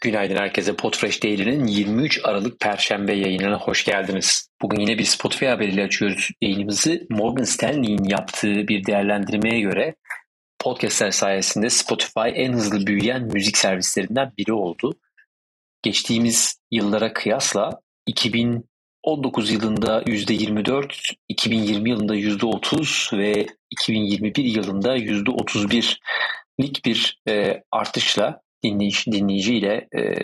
Günaydın herkese. Podfresh Daily'nin 23 Aralık Perşembe yayınına hoş geldiniz. Bugün yine bir Spotify haberiyle açıyoruz yayınımızı. Morgan Stanley'in yaptığı bir değerlendirmeye göre podcastler sayesinde Spotify en hızlı büyüyen müzik servislerinden biri oldu. Geçtiğimiz yıllara kıyasla 2019 yılında %24, 2020 yılında %30 ve 2021 yılında %31'lik bir e, artışla dinleyici, dinleyiciyle e,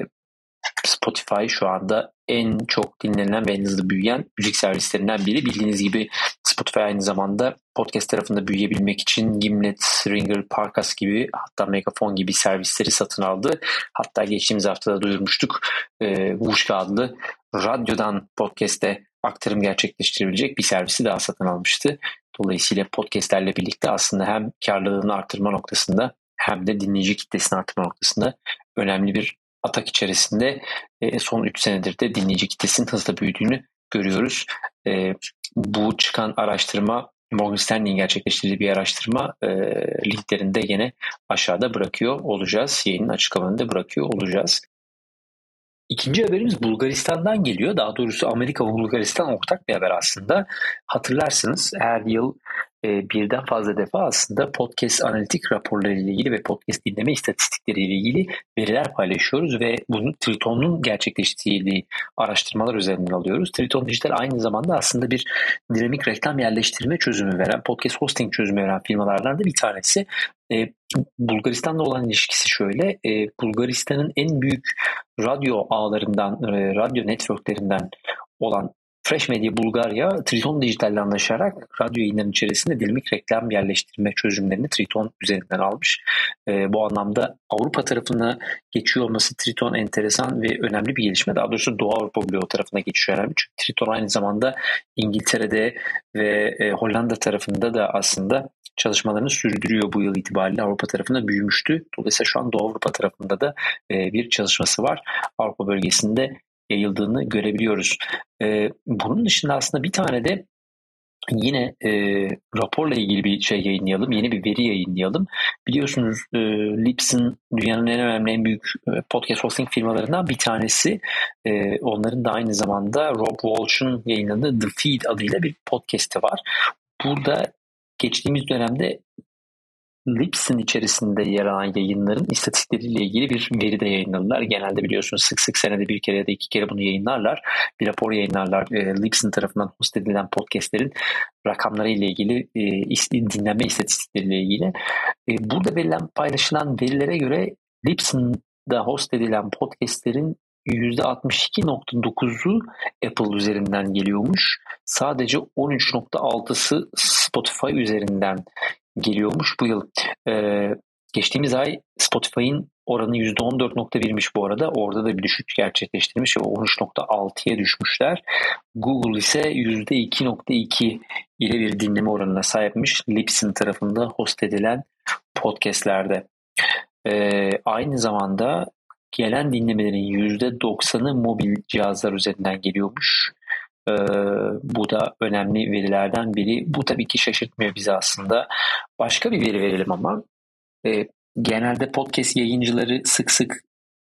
Spotify şu anda en çok dinlenen ve en hızlı büyüyen müzik servislerinden biri. Bildiğiniz gibi Spotify aynı zamanda podcast tarafında büyüyebilmek için Gimlet, Ringer, Parkas gibi hatta Megafon gibi servisleri satın aldı. Hatta geçtiğimiz haftada duyurmuştuk. E, Vuşka adlı radyodan podcast'e aktarım gerçekleştirebilecek bir servisi daha satın almıştı. Dolayısıyla podcastlerle birlikte aslında hem karlılığını artırma noktasında hem de dinleyici kitlesini artırma noktasında önemli bir atak içerisinde e, son 3 senedir de dinleyici kitlesinin hızla büyüdüğünü görüyoruz. E, bu çıkan araştırma Morgan Stanley'in gerçekleştirdiği bir araştırma e, linklerinde yine aşağıda bırakıyor olacağız. Yayının açıklamalarında bırakıyor olacağız. İkinci haberimiz Bulgaristan'dan geliyor. Daha doğrusu Amerika ve Bulgaristan ortak bir haber aslında. Hatırlarsınız her yıl birden fazla defa aslında podcast analitik raporları ile ilgili ve podcast dinleme istatistikleri ile ilgili veriler paylaşıyoruz ve bunu Triton'un gerçekleştirdiği araştırmalar üzerinden alıyoruz. Triton Dijital aynı zamanda aslında bir dinamik reklam yerleştirme çözümü veren, podcast hosting çözümü veren firmalardan da bir tanesi. E, Bulgaristan'la olan ilişkisi şöyle, e, Bulgaristan'ın en büyük radyo ağlarından, e, radyo networklerinden olan Fresh Media Bulgarya, Triton Dijital'le anlaşarak radyo yayınlarının içerisinde dinamik reklam yerleştirme çözümlerini Triton üzerinden almış. E, bu anlamda Avrupa tarafına geçiyor olması Triton enteresan ve önemli bir gelişme. Daha doğrusu Doğu Avrupa bloğu tarafına geçiyor önemli. Çünkü Triton aynı zamanda İngiltere'de ve e, Hollanda tarafında da aslında çalışmalarını sürdürüyor bu yıl itibariyle Avrupa tarafında büyümüştü. Dolayısıyla şu an Doğu Avrupa tarafında da e, bir çalışması var. Avrupa bölgesinde yayıldığını görebiliyoruz. E, bunun dışında aslında bir tane de yine e, raporla ilgili bir şey yayınlayalım, yeni bir veri yayınlayalım. Biliyorsunuz e, Libsyn dünyanın en önemli, en büyük e, podcast hosting firmalarından bir tanesi. E, onların da aynı zamanda Rob Walsh'un yayınladığı The Feed adıyla bir podcast'i var. Burada geçtiğimiz dönemde Lips'in içerisinde yer alan yayınların istatistikleriyle ilgili bir veri de yayınladılar. Genelde biliyorsunuz sık sık senede bir kere ya da iki kere bunu yayınlarlar. Bir rapor yayınlarlar. E, Lips'in tarafından host edilen podcastlerin rakamları ile ilgili e, dinleme istatistikleriyle ilgili. E, burada verilen paylaşılan verilere göre Lips'in'de host edilen podcastlerin %62.9'u Apple üzerinden geliyormuş. Sadece 13.6'sı Spotify üzerinden geliyormuş bu yıl. Ee, geçtiğimiz ay Spotify'ın oranı %14.1'miş bu arada. Orada da bir düşüş gerçekleştirmiş ve 13.6'ya düşmüşler. Google ise %2.2 ile bir dinleme oranına sahipmiş. Libsyn tarafında host edilen podcastlerde. Ee, aynı zamanda gelen dinlemelerin %90'ı mobil cihazlar üzerinden geliyormuş. Ee, bu da önemli verilerden biri. Bu tabii ki şaşırtmıyor bizi aslında. Başka bir veri verelim ama. Ee, genelde podcast yayıncıları sık sık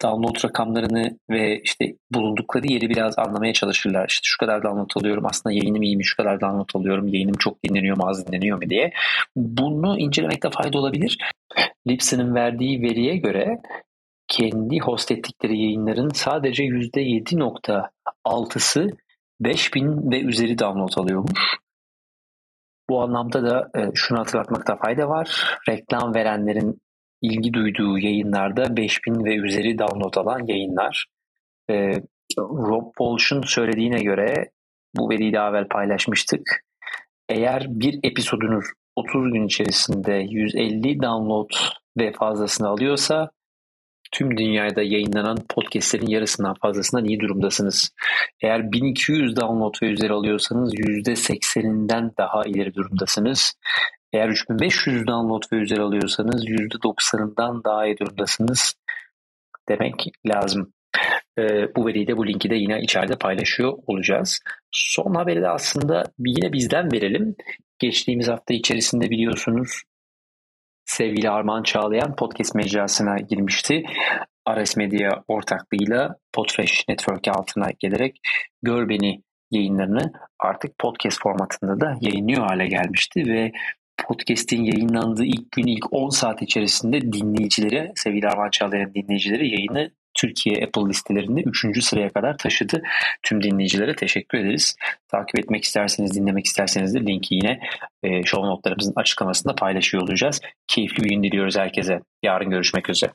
download rakamlarını ve işte bulundukları yeri biraz anlamaya çalışırlar. İşte şu kadar download alıyorum aslında yayınım iyi mi, şu kadar download alıyorum, yayınım çok dinleniyor mu, az dinleniyor mu diye. Bunu incelemekte fayda olabilir. Libsyn'in verdiği veriye göre kendi host ettikleri yayınların sadece %7.6'sı 5000 ve üzeri download alıyormuş. Bu anlamda da e, şunu hatırlatmakta fayda var. Reklam verenlerin ilgi duyduğu yayınlarda 5000 ve üzeri download alan yayınlar. E, Rob Walsh'un söylediğine göre bu veriyi daha evvel paylaşmıştık. Eğer bir episodunuz 30 gün içerisinde 150 download ve fazlasını alıyorsa tüm dünyada yayınlanan podcastlerin yarısından fazlasından iyi durumdasınız. Eğer 1200 download ve üzeri alıyorsanız %80'inden daha ileri durumdasınız. Eğer 3500 download ve üzeri alıyorsanız %90'ından daha iyi durumdasınız demek lazım. Ee, bu veriyi de bu linki de yine içeride paylaşıyor olacağız. Son haberi de aslında yine bizden verelim. Geçtiğimiz hafta içerisinde biliyorsunuz sevgili Armağan Çağlayan podcast mecrasına girmişti. Ares Media ortaklığıyla Podfresh Network altına gelerek Gör Beni yayınlarını artık podcast formatında da yayınlıyor hale gelmişti ve podcast'in yayınlandığı ilk gün ilk 10 saat içerisinde dinleyicilere, sevgili Arman Çağlayan'ın dinleyicileri yayını Türkiye Apple listelerinde 3. sıraya kadar taşıdı. Tüm dinleyicilere teşekkür ederiz. Takip etmek isterseniz, dinlemek isterseniz de linki yine e, show notlarımızın açıklamasında paylaşıyor olacağız. Keyifli bir gün diliyoruz herkese. Yarın görüşmek üzere.